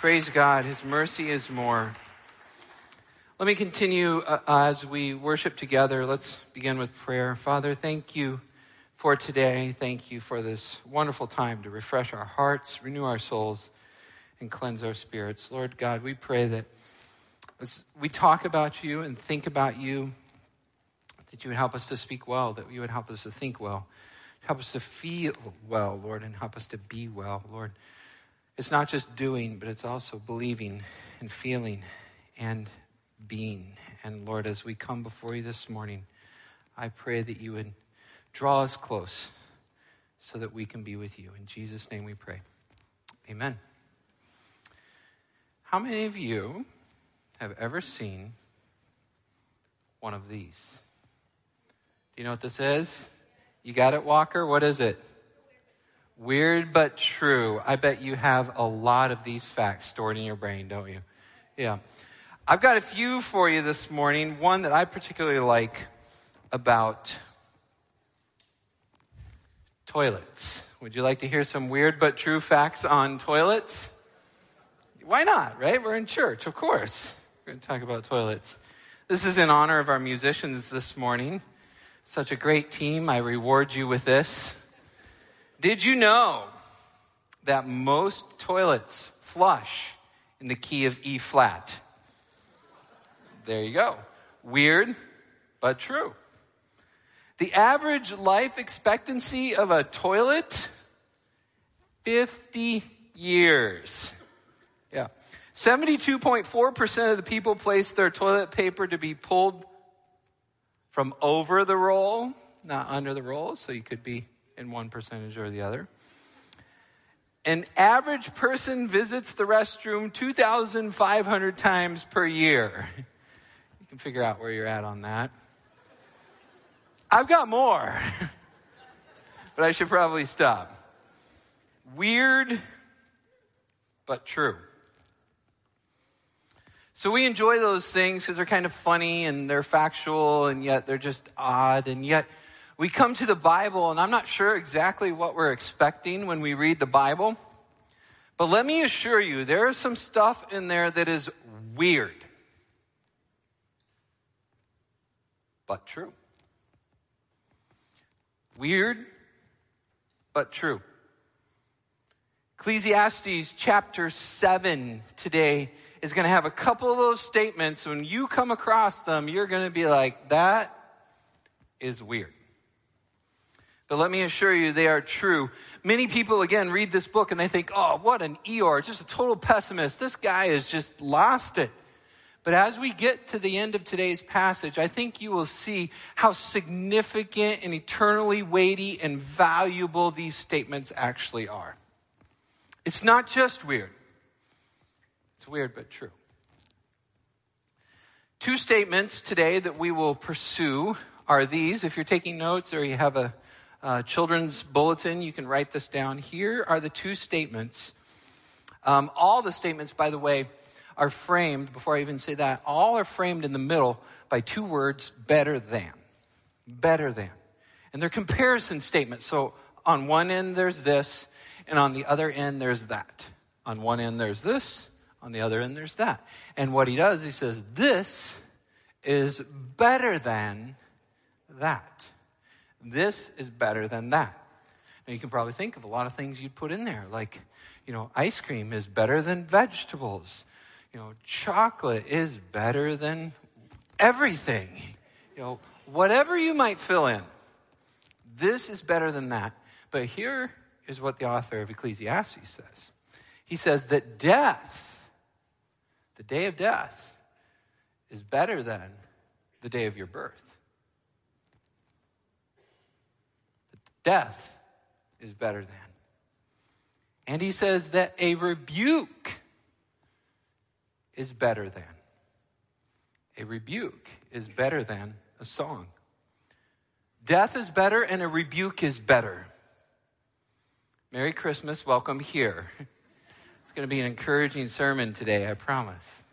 Praise God. His mercy is more. Let me continue uh, as we worship together. Let's begin with prayer. Father, thank you for today. Thank you for this wonderful time to refresh our hearts, renew our souls, and cleanse our spirits. Lord God, we pray that as we talk about you and think about you, that you would help us to speak well, that you would help us to think well, help us to feel well, Lord, and help us to be well, Lord. It's not just doing, but it's also believing and feeling and being. And Lord, as we come before you this morning, I pray that you would Draw us close so that we can be with you. In Jesus' name we pray. Amen. How many of you have ever seen one of these? Do you know what this is? You got it, Walker? What is it? Weird but true. I bet you have a lot of these facts stored in your brain, don't you? Yeah. I've got a few for you this morning. One that I particularly like about toilets. Would you like to hear some weird but true facts on toilets? Why not, right? We're in church, of course. We're going to talk about toilets. This is in honor of our musicians this morning. Such a great team. I reward you with this. Did you know that most toilets flush in the key of E flat? There you go. Weird, but true. The average life expectancy of a toilet 50 years. Yeah. 72.4% of the people place their toilet paper to be pulled from over the roll, not under the roll, so you could be in one percentage or the other. An average person visits the restroom 2,500 times per year. You can figure out where you're at on that. I've got more, but I should probably stop. Weird, but true. So we enjoy those things because they're kind of funny and they're factual and yet they're just odd. And yet we come to the Bible and I'm not sure exactly what we're expecting when we read the Bible. But let me assure you, there is some stuff in there that is weird, but true. Weird, but true. Ecclesiastes chapter 7 today is going to have a couple of those statements. When you come across them, you're going to be like, that is weird. But let me assure you, they are true. Many people, again, read this book and they think, oh, what an Eeyore, just a total pessimist. This guy has just lost it. But as we get to the end of today's passage, I think you will see how significant and eternally weighty and valuable these statements actually are. It's not just weird, it's weird but true. Two statements today that we will pursue are these. If you're taking notes or you have a, a children's bulletin, you can write this down. Here are the two statements. Um, all the statements, by the way, are framed, before I even say that, all are framed in the middle by two words, better than. Better than. And they're comparison statements. So on one end, there's this, and on the other end, there's that. On one end, there's this, on the other end, there's that. And what he does, he says, this is better than that. This is better than that. Now, you can probably think of a lot of things you'd put in there, like, you know, ice cream is better than vegetables you know, chocolate is better than everything. You know, whatever you might fill in, this is better than that. But here is what the author of Ecclesiastes says he says that death, the day of death, is better than the day of your birth. Death is better than. And he says that a rebuke is better than. A rebuke is better than a song. Death is better and a rebuke is better. Merry Christmas. Welcome here. It's going to be an encouraging sermon today, I promise.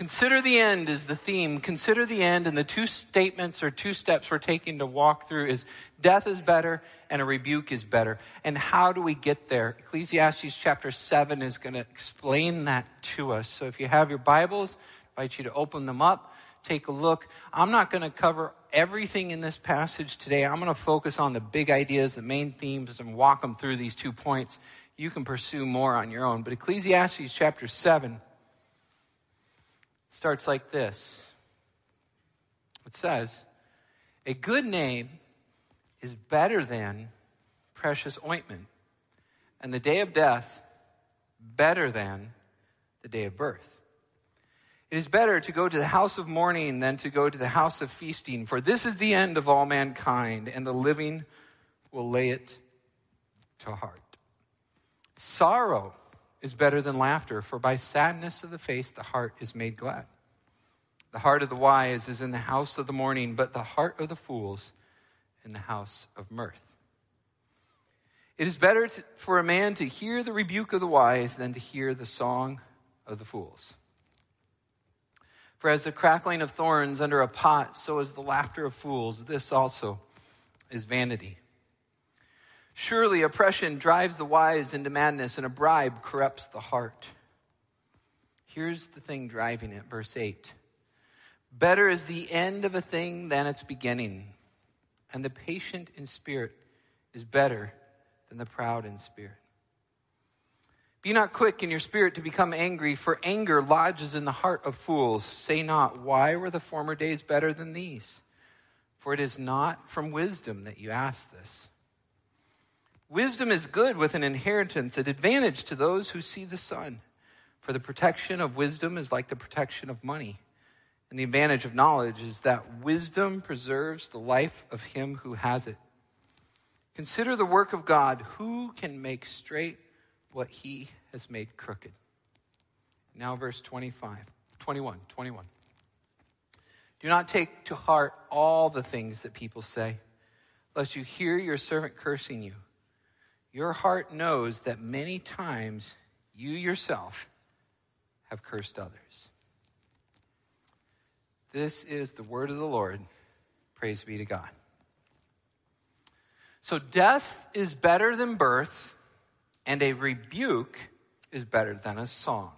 Consider the end is the theme. Consider the end, and the two statements or two steps we're taking to walk through is death is better and a rebuke is better. And how do we get there? Ecclesiastes chapter 7 is going to explain that to us. So if you have your Bibles, I invite you to open them up, take a look. I'm not going to cover everything in this passage today. I'm going to focus on the big ideas, the main themes, and walk them through these two points. You can pursue more on your own. But Ecclesiastes chapter 7 starts like this it says, A good name is better than precious ointment, and the day of death better than the day of birth. It is better to go to the house of mourning than to go to the house of feasting, for this is the end of all mankind, and the living will lay it to heart. Sorrow is better than laughter, for by sadness of the face the heart is made glad. The heart of the wise is in the house of the mourning, but the heart of the fools in the house of mirth. It is better to, for a man to hear the rebuke of the wise than to hear the song of the fools. For as the crackling of thorns under a pot, so is the laughter of fools. This also is vanity. Surely oppression drives the wise into madness, and a bribe corrupts the heart. Here's the thing driving it, verse 8. Better is the end of a thing than its beginning, and the patient in spirit is better than the proud in spirit. Be not quick in your spirit to become angry, for anger lodges in the heart of fools. Say not, Why were the former days better than these? For it is not from wisdom that you ask this. Wisdom is good with an inheritance, an advantage to those who see the sun. For the protection of wisdom is like the protection of money. And the advantage of knowledge is that wisdom preserves the life of him who has it. Consider the work of God. Who can make straight what he has made crooked? Now, verse 25, 21, 21. Do not take to heart all the things that people say, lest you hear your servant cursing you. Your heart knows that many times you yourself have cursed others. This is the word of the Lord. Praise be to God. So, death is better than birth, and a rebuke is better than a song.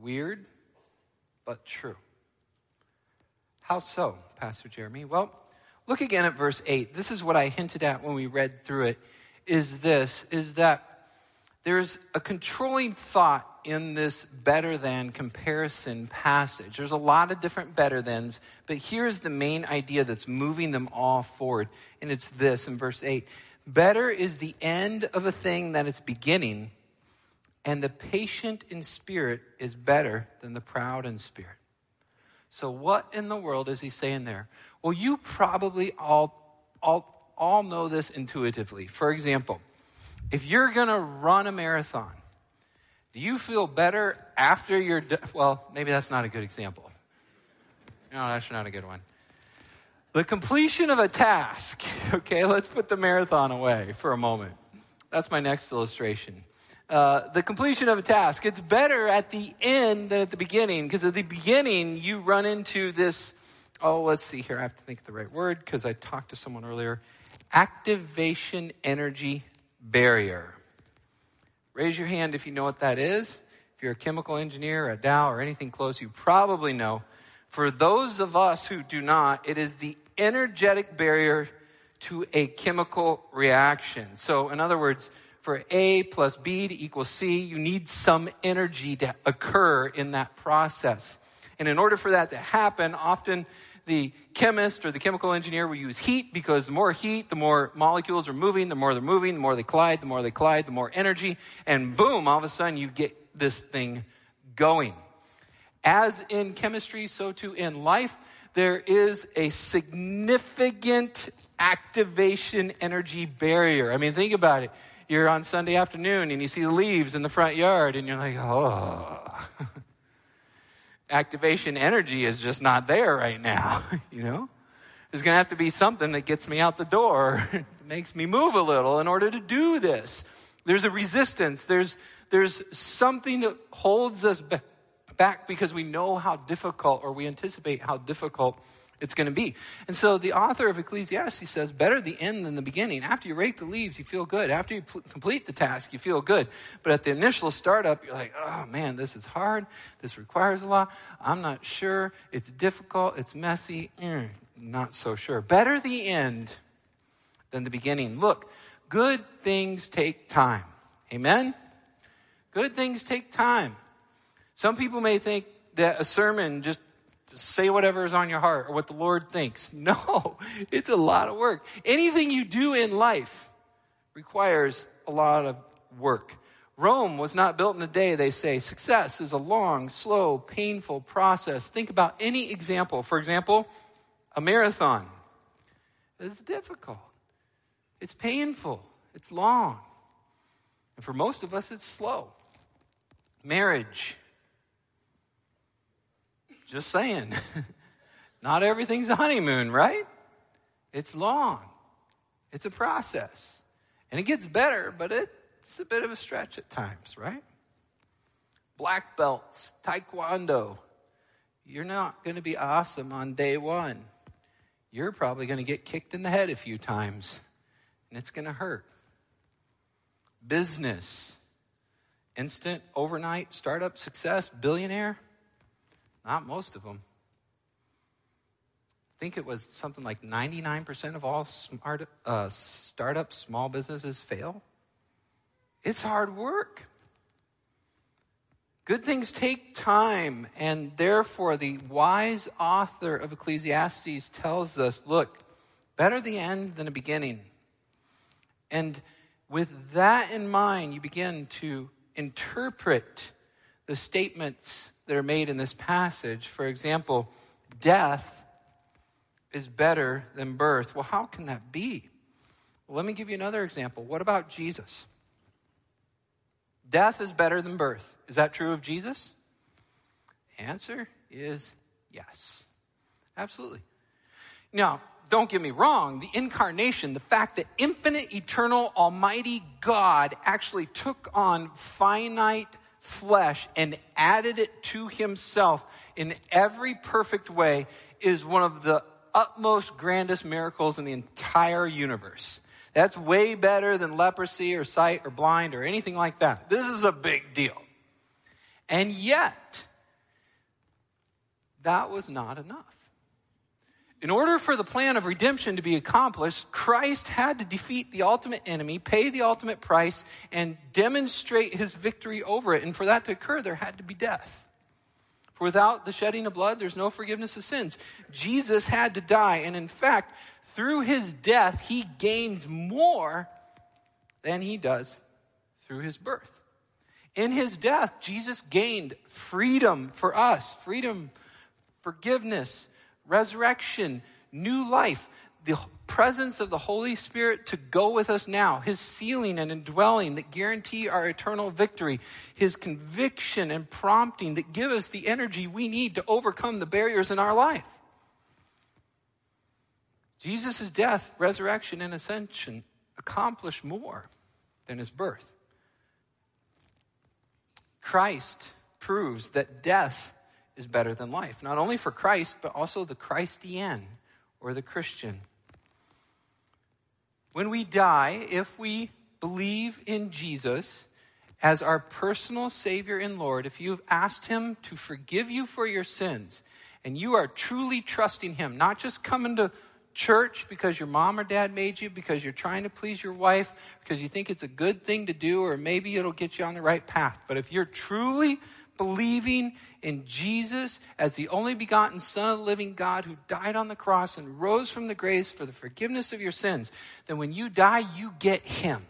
Weird, but true. How so, Pastor Jeremy? Well, look again at verse 8. This is what I hinted at when we read through it. Is this, is that there's a controlling thought in this better than comparison passage. There's a lot of different better thans, but here's the main idea that's moving them all forward. And it's this in verse 8 Better is the end of a thing than its beginning, and the patient in spirit is better than the proud in spirit. So, what in the world is he saying there? Well, you probably all, all, all know this intuitively. For example, if you're going to run a marathon, do you feel better after you're done? Well, maybe that's not a good example. No, that's not a good one. The completion of a task. Okay, let's put the marathon away for a moment. That's my next illustration. Uh, the completion of a task. It's better at the end than at the beginning because at the beginning you run into this. Oh, let's see here. I have to think of the right word because I talked to someone earlier. Activation energy barrier. Raise your hand if you know what that is. If you're a chemical engineer, a Dow, or anything close, you probably know. For those of us who do not, it is the energetic barrier to a chemical reaction. So, in other words, for A plus B to equal C, you need some energy to occur in that process. And in order for that to happen, often the chemist or the chemical engineer will use heat because the more heat, the more molecules are moving, the more they're moving, the more they collide, the more they collide, the more energy, and boom, all of a sudden you get this thing going. As in chemistry, so too in life, there is a significant activation energy barrier. I mean, think about it. You're on Sunday afternoon and you see the leaves in the front yard and you're like, oh. activation energy is just not there right now, you know? There's going to have to be something that gets me out the door, makes me move a little in order to do this. There's a resistance. There's, there's something that holds us back because we know how difficult or we anticipate how difficult it's going to be. And so the author of Ecclesiastes says, better the end than the beginning. After you rake the leaves, you feel good. After you pl- complete the task, you feel good. But at the initial startup, you're like, oh man, this is hard. This requires a lot. I'm not sure. It's difficult. It's messy. Mm, not so sure. Better the end than the beginning. Look, good things take time. Amen? Good things take time. Some people may think that a sermon just say whatever is on your heart or what the Lord thinks. No, it's a lot of work. Anything you do in life requires a lot of work. Rome was not built in a day, they say. Success is a long, slow, painful process. Think about any example. For example, a marathon. is difficult. It's painful. It's long. And for most of us, it's slow. Marriage just saying. Not everything's a honeymoon, right? It's long. It's a process. And it gets better, but it's a bit of a stretch at times, right? Black belts, taekwondo. You're not going to be awesome on day one. You're probably going to get kicked in the head a few times, and it's going to hurt. Business, instant, overnight, startup success, billionaire. Not most of them. I think it was something like 99% of all smart, uh, startups, small businesses fail. It's hard work. Good things take time, and therefore, the wise author of Ecclesiastes tells us look, better the end than the beginning. And with that in mind, you begin to interpret the statements that are made in this passage. For example, death is better than birth. Well, how can that be? Well, let me give you another example. What about Jesus? Death is better than birth. Is that true of Jesus? Answer is yes. Absolutely. Now, don't get me wrong, the incarnation, the fact that infinite, eternal, almighty God actually took on finite flesh and added it to himself in every perfect way is one of the utmost grandest miracles in the entire universe. That's way better than leprosy or sight or blind or anything like that. This is a big deal. And yet, that was not enough. In order for the plan of redemption to be accomplished, Christ had to defeat the ultimate enemy, pay the ultimate price, and demonstrate his victory over it. And for that to occur, there had to be death. For without the shedding of blood, there's no forgiveness of sins. Jesus had to die. And in fact, through his death, he gains more than he does through his birth. In his death, Jesus gained freedom for us, freedom, forgiveness, resurrection, new life, the presence of the Holy Spirit to go with us now, His sealing and indwelling that guarantee our eternal victory, His conviction and prompting that give us the energy we need to overcome the barriers in our life. Jesus' death, resurrection, and ascension accomplish more than his birth. Christ proves that death is better than life, not only for Christ, but also the Christian or the Christian. When we die, if we believe in Jesus as our personal Savior and Lord, if you've asked Him to forgive you for your sins, and you are truly trusting Him, not just coming to church because your mom or dad made you, because you're trying to please your wife, because you think it's a good thing to do, or maybe it'll get you on the right path. But if you're truly believing in Jesus as the only begotten Son of the living God who died on the cross and rose from the graves for the forgiveness of your sins, then when you die, you get Him.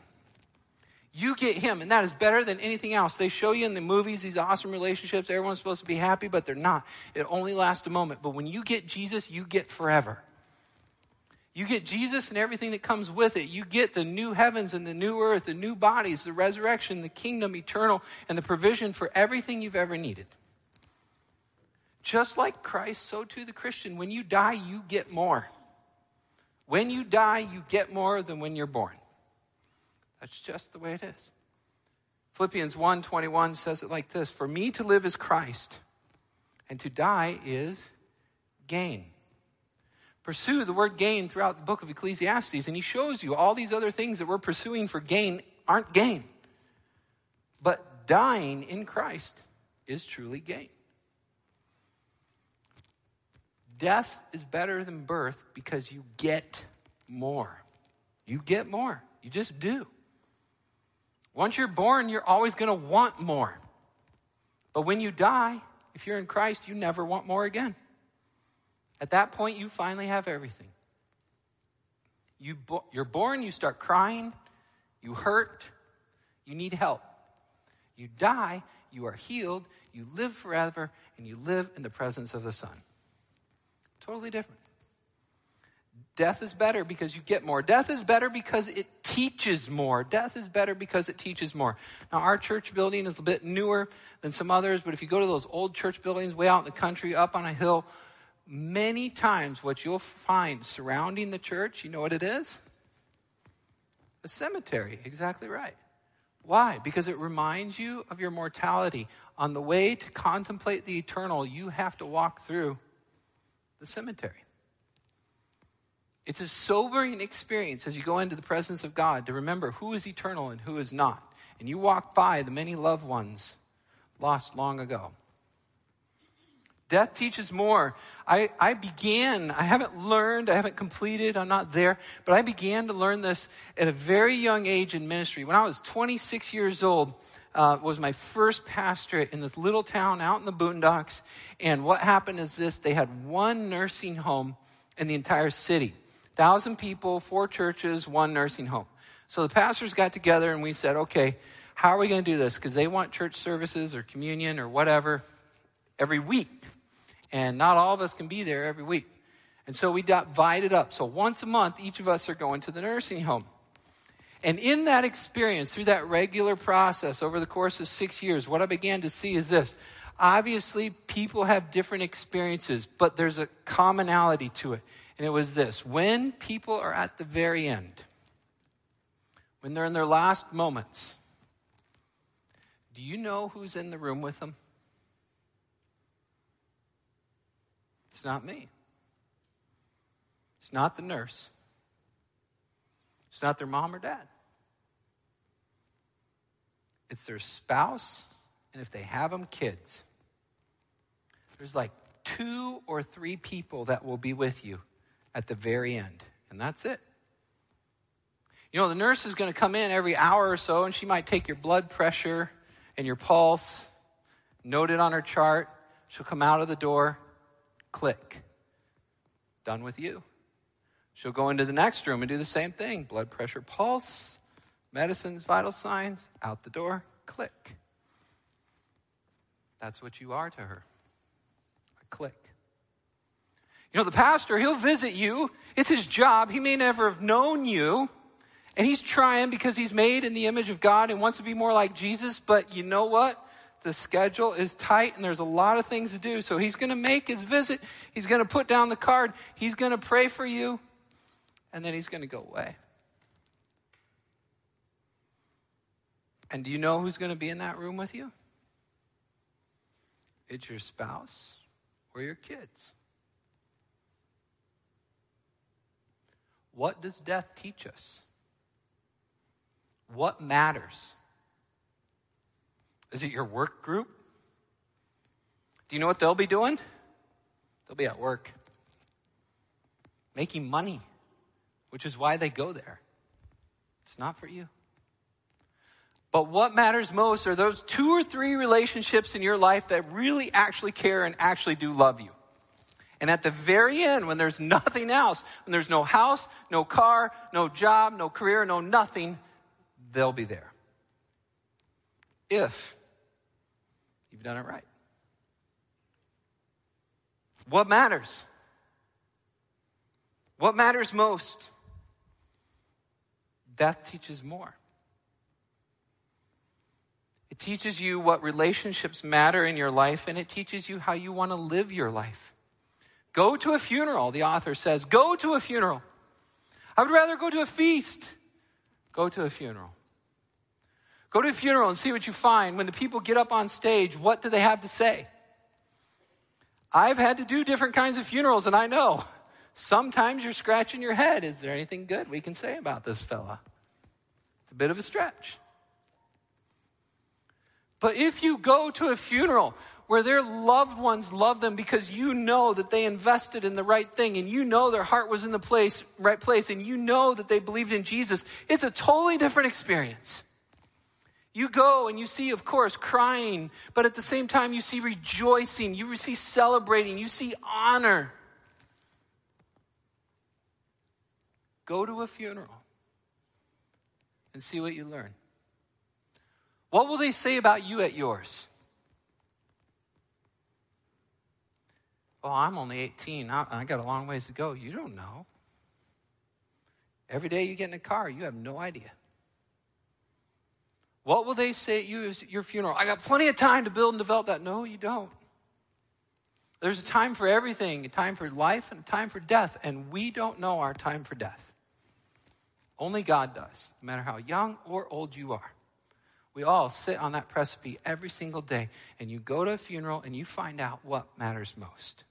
You get Him, and that is better than anything else. They show you in the movies these awesome relationships. Everyone's supposed to be happy, but they're not. It only lasts a moment. But when you get Jesus, you get forever. You get Jesus and everything that comes with it. You get the new heavens and the new earth, the new bodies, the resurrection, the kingdom eternal, and the provision for everything you've ever needed. Just like Christ, so too the Christian. When you die, you get more. When you die, you get more than when you're born. That's just the way it is. Philippians 1:21 says it like this, "For me to live is Christ, And to die is gain. Pursue the word gain throughout the book of Ecclesiastes, and he shows you all these other things that we're pursuing for gain aren't gain. But dying in Christ is truly gain. Death is better than birth because you get more. You get more. You just do. Once you're born, you're always going to want more. But when you die, if you're in Christ, you never want more again. At that point, you finally have everything. You bo- you're born, you start crying, you hurt, you need help. You die, you are healed, you live forever, and you live in the presence of the Son. Totally different. Death is better because you get more. Death is better because it teaches more. Death is better because it teaches more. Now, our church building is a bit newer than some others, but if you go to those old church buildings way out in the country, up on a hill, many times what you'll find surrounding the church, you know what it is? A cemetery. Exactly right. Why? Because it reminds you of your mortality. On the way to contemplate the eternal, you have to walk through the cemetery. It's a sobering experience as you go into the presence of God to remember who is eternal and who is not. And you walk by the many loved ones lost long ago. Death teaches more. I, I began, I haven't learned, I haven't completed, I'm not there, but I began to learn this at a very young age in ministry. When I was 26 years old, uh, was my first pastorate in this little town out in the boondocks. And what happened is this they had one nursing home in the entire city thousand people, four churches, one nursing home. So the pastors got together and we said, okay, how are we going to do this? Because they want church services or communion or whatever every week. And not all of us can be there every week. And so we divided up. So once a month, each of us are going to the nursing home. And in that experience, through that regular process over the course of six years, what I began to see is this. Obviously, people have different experiences, but there's a commonality to it. And it was this when people are at the very end, when they're in their last moments, do you know who's in the room with them? It's not me. It's not the nurse. It's not their mom or dad. It's their spouse, and if they have them, kids. There's like two or three people that will be with you at the very end. And that's it. You know, the nurse is going to come in every hour or so, and she might take your blood pressure and your pulse, note it on her chart. She'll come out of the door, click. Done with you. She'll go into the next room and do the same thing blood pressure, pulse, medicines, vital signs, out the door, click. That's what you are to her. A click. You know, the pastor, he'll visit you. It's his job. He may never have known you. And he's trying because he's made in the image of God and wants to be more like Jesus. But you know what? The schedule is tight and there's a lot of things to do. So he's going to make his visit. He's going to put down the card. He's going to pray for you. And then he's going to go away. And do you know who's going to be in that room with you? It's your spouse or your kids. What does death teach us? What matters? Is it your work group? Do you know what they'll be doing? They'll be at work, making money, which is why they go there. It's not for you. But what matters most are those two or three relationships in your life that really actually care and actually do love you. And at the very end, when there's nothing else, when there's no house, no car, no job, no career, no nothing, they'll be there. If you've done it right. What matters? What matters most? Death teaches more. It teaches you what relationships matter in your life, and it teaches you how you want to live your life. Go to a funeral, the author says. Go to a funeral. I would rather go to a feast. Go to a funeral. Go to a funeral and see what you find. When the people get up on stage, what do they have to say? I've had to do different kinds of funerals, and I know sometimes you're scratching your head. Is there anything good we can say about this fella? It's a bit of a stretch. But if you go to a funeral where their loved ones love them because you know that they invested in the right thing and you know their heart was in the place, right place and you know that they believed in Jesus, it's a totally different experience. You go and you see, of course, crying, but at the same time, you see rejoicing, you see celebrating, you see honor. Go to a funeral and see what you learn. What will they say about you at yours? Oh, I'm only 18. I, I got a long ways to go. You don't know. Every day you get in a car, you have no idea. What will they say at you at your funeral? I got plenty of time to build and develop that. No, you don't. There's a time for everything, a time for life and a time for death, and we don't know our time for death. Only God does, no matter how young or old you are. We all sit on that precipice every single day, and you go to a funeral and you find out what matters most.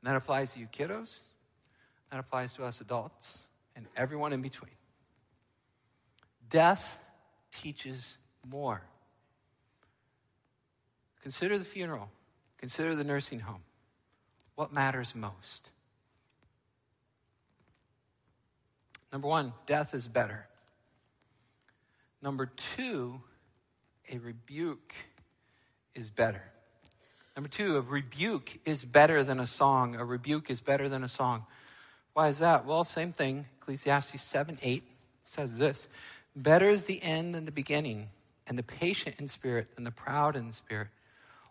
And that applies to you kiddos, that applies to us adults, and everyone in between. Death teaches more. Consider the funeral, consider the nursing home. What matters most? Number one, death is better. Number two, a rebuke is better. Number two, a rebuke is better than a song. A rebuke is better than a song. Why is that? Well, same thing. Ecclesiastes 7 8 says this Better is the end than the beginning, and the patient in spirit than the proud in spirit.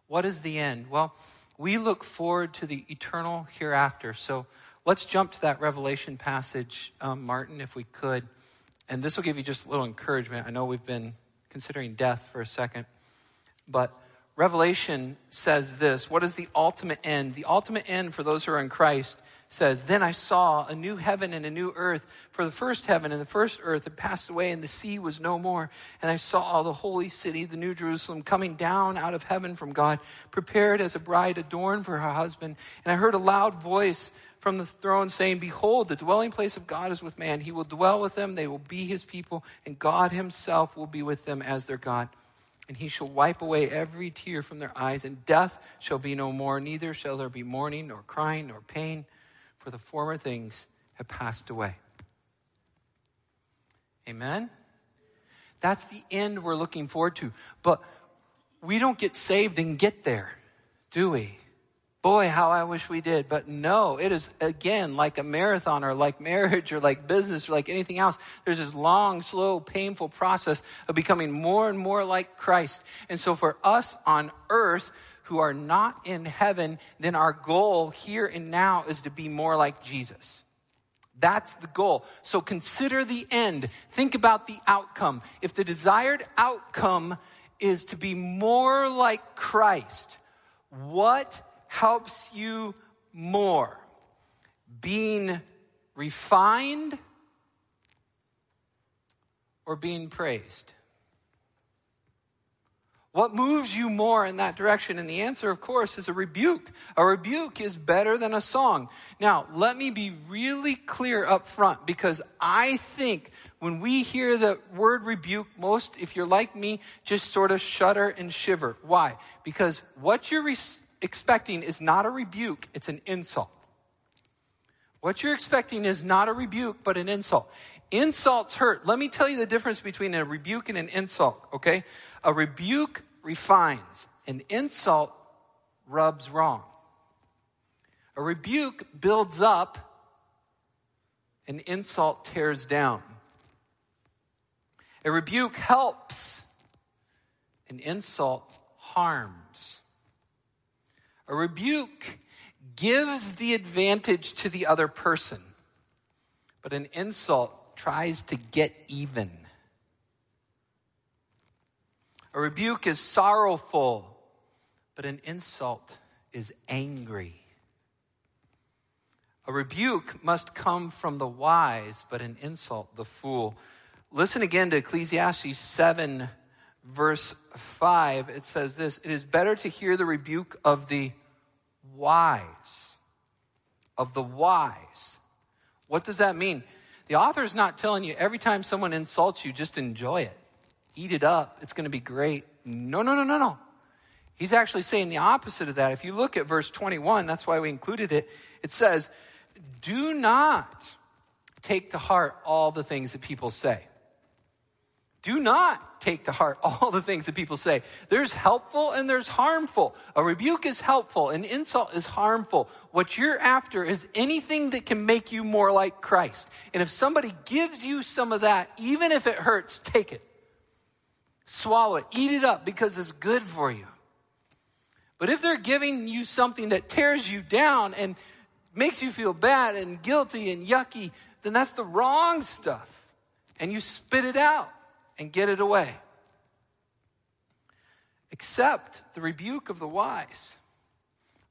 What is the end? Well, we look forward to the eternal hereafter. So let's jump to that Revelation passage, um, Martin, if we could. And this will give you just a little encouragement. I know we've been considering death for a second, but Revelation says this What is the ultimate end? The ultimate end for those who are in Christ says, Then I saw a new heaven and a new earth, for the first heaven and the first earth had passed away, and the sea was no more. And I saw the holy city, the new Jerusalem, coming down out of heaven from God, prepared as a bride adorned for her husband. And I heard a loud voice from the throne saying, Behold, the dwelling place of God is with man. He will dwell with them, they will be his people, and God himself will be with them as their God. And he shall wipe away every tear from their eyes, and death shall be no more, neither shall there be mourning, nor crying, nor pain for the former things have passed away. Amen? That's the end we're looking forward to. But we don't get saved and get there, do we? Boy, how I wish we did. But no, it is again like a marathon or like marriage or like business or like anything else. There's this long, slow, painful process of becoming more and more like Christ. And so for us on earth, who are not in heaven, then our goal here and now is to be more like Jesus. That's the goal. So consider the end. Think about the outcome. If the desired outcome is to be more like Christ, what helps you more? Being refined or being praised? What moves you more in that direction? And the answer, of course, is a rebuke. A rebuke is better than a song. Now, let me be really clear up front because I think when we hear the word rebuke, most, if you're like me, just sort of shudder and shiver. Why? Because what you're re- expecting is not a rebuke, it's an insult. What you're expecting is not a rebuke, but an insult. Insults hurt. Let me tell you the difference between a rebuke and an insult, okay? A rebuke refines, an insult rubs wrong. A rebuke builds up, an insult tears down. A rebuke helps, an insult harms. A rebuke gives the advantage to the other person, but an insult tries to get even. A rebuke is sorrowful, but an insult is angry. A rebuke must come from the wise, but an insult the fool. Listen again to Ecclesiastes 7, verse 5. It says this It is better to hear the rebuke of the wise. Of the wise. What does that mean? The author is not telling you every time someone insults you, just enjoy it. Eat it up. It's going to be great. No, no, no, no, no. He's actually saying the opposite of that. If you look at verse 21, that's why we included it. It says, Do not take to heart all the things that people say. Do not take to heart all the things that people say. There's helpful and there's harmful. A rebuke is helpful, an insult is harmful. What you're after is anything that can make you more like Christ. And if somebody gives you some of that, even if it hurts, take it. Swallow it, eat it up because it's good for you. But if they're giving you something that tears you down and makes you feel bad and guilty and yucky, then that's the wrong stuff. And you spit it out and get it away. Accept the rebuke of the wise,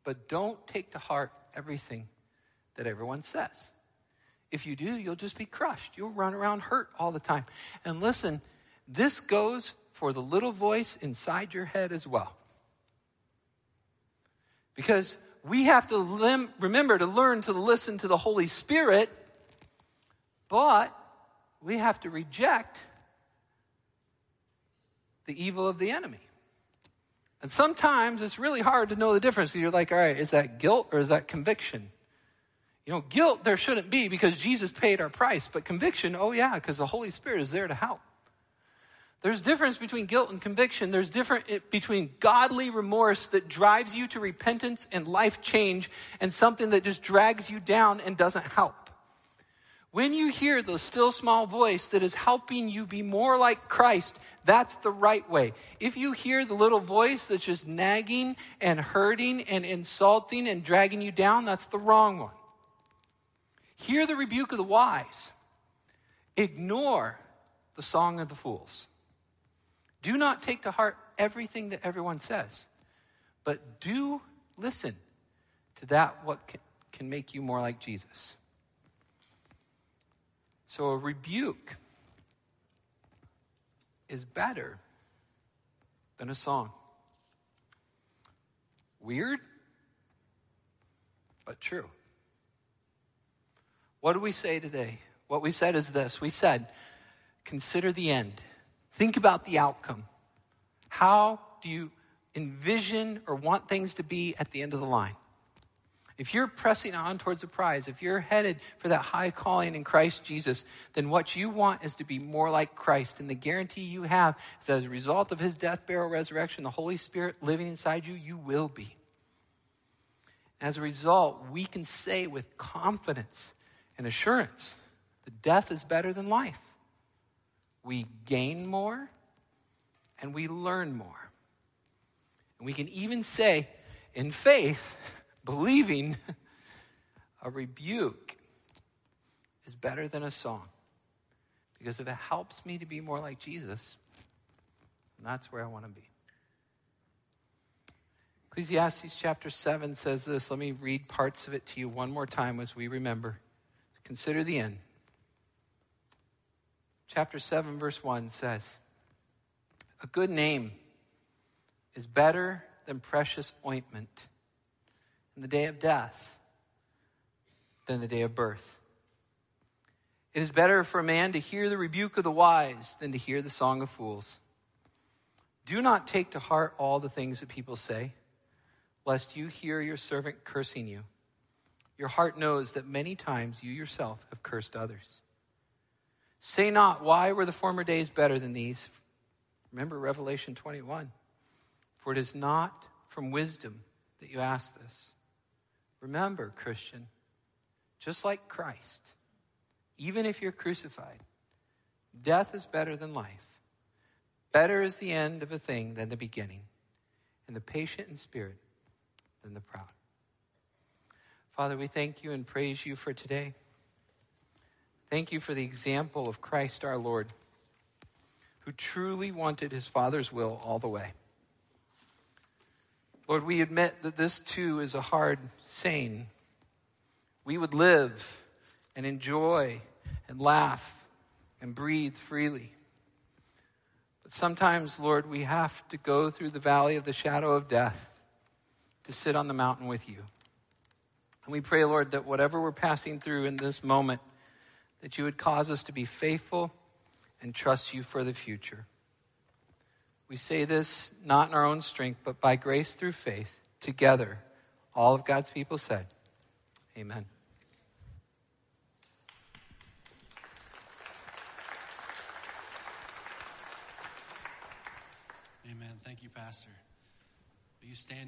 but don't take to heart everything that everyone says. If you do, you'll just be crushed. You'll run around hurt all the time. And listen, this goes for the little voice inside your head as well. Because we have to lim- remember to learn to listen to the Holy Spirit, but we have to reject the evil of the enemy. And sometimes it's really hard to know the difference. You're like, all right, is that guilt or is that conviction? You know, guilt there shouldn't be because Jesus paid our price, but conviction, oh yeah, because the Holy Spirit is there to help. There's difference between guilt and conviction. There's difference eh, between godly remorse that drives you to repentance and life change and something that just drags you down and doesn't help. When you hear the still small voice that is helping you be more like Christ, that's the right way. If you hear the little voice that's just nagging and hurting and insulting and dragging you down, that's the wrong one. Hear the rebuke of the wise. Ignore the song of the fools. Do not take to heart everything that everyone says, but do listen to that what can, can make you more like Jesus. So a rebuke is better than a song. Weird, but true. What do we say today? What we said is this we said, consider the end, think about the outcome. How do you envision or want things to be at the end of the line? If you're pressing on towards a prize, if you're headed for that high calling in Christ Jesus, then what you want is to be more like Christ. And the guarantee you have is as a result of his death, burial, resurrection, the Holy Spirit living inside you, you will be. As a result, we can say with confidence and assurance that death is better than life. We gain more and we learn more. And we can even say in faith, believing a rebuke is better than a song. Because if it helps me to be more like Jesus, that's where I want to be. Ecclesiastes chapter 7 says this. Let me read parts of it to you one more time as we remember. Consider the end. Chapter 7, verse 1 says, A good name is better than precious ointment in the day of death than the day of birth. It is better for a man to hear the rebuke of the wise than to hear the song of fools. Do not take to heart all the things that people say, lest you hear your servant cursing you. Your heart knows that many times you yourself have cursed others. Say not, Why were the former days better than these? Remember Revelation 21. For it is not from wisdom that you ask this Remember, Christian, just like Christ, even if you're crucified, death is better than life. Better is the end of a thing than the beginning, and the patient in spirit than the proud. Father, we thank you and praise you for today. Thank you for the example of Christ our Lord, who truly wanted his Father's will all the way. Lord, we admit that this too is a hard saying. We would live and enjoy and laugh and breathe freely. But sometimes, Lord, we have to go through the valley of the shadow of death to sit on the mountain with you. And we pray, Lord, that whatever we're passing through in this moment, that you would cause us to be faithful and trust you for the future. We say this not in our own strength, but by grace through faith, together. All of God's people said, Amen. Amen. Thank you, Pastor. Will you stand?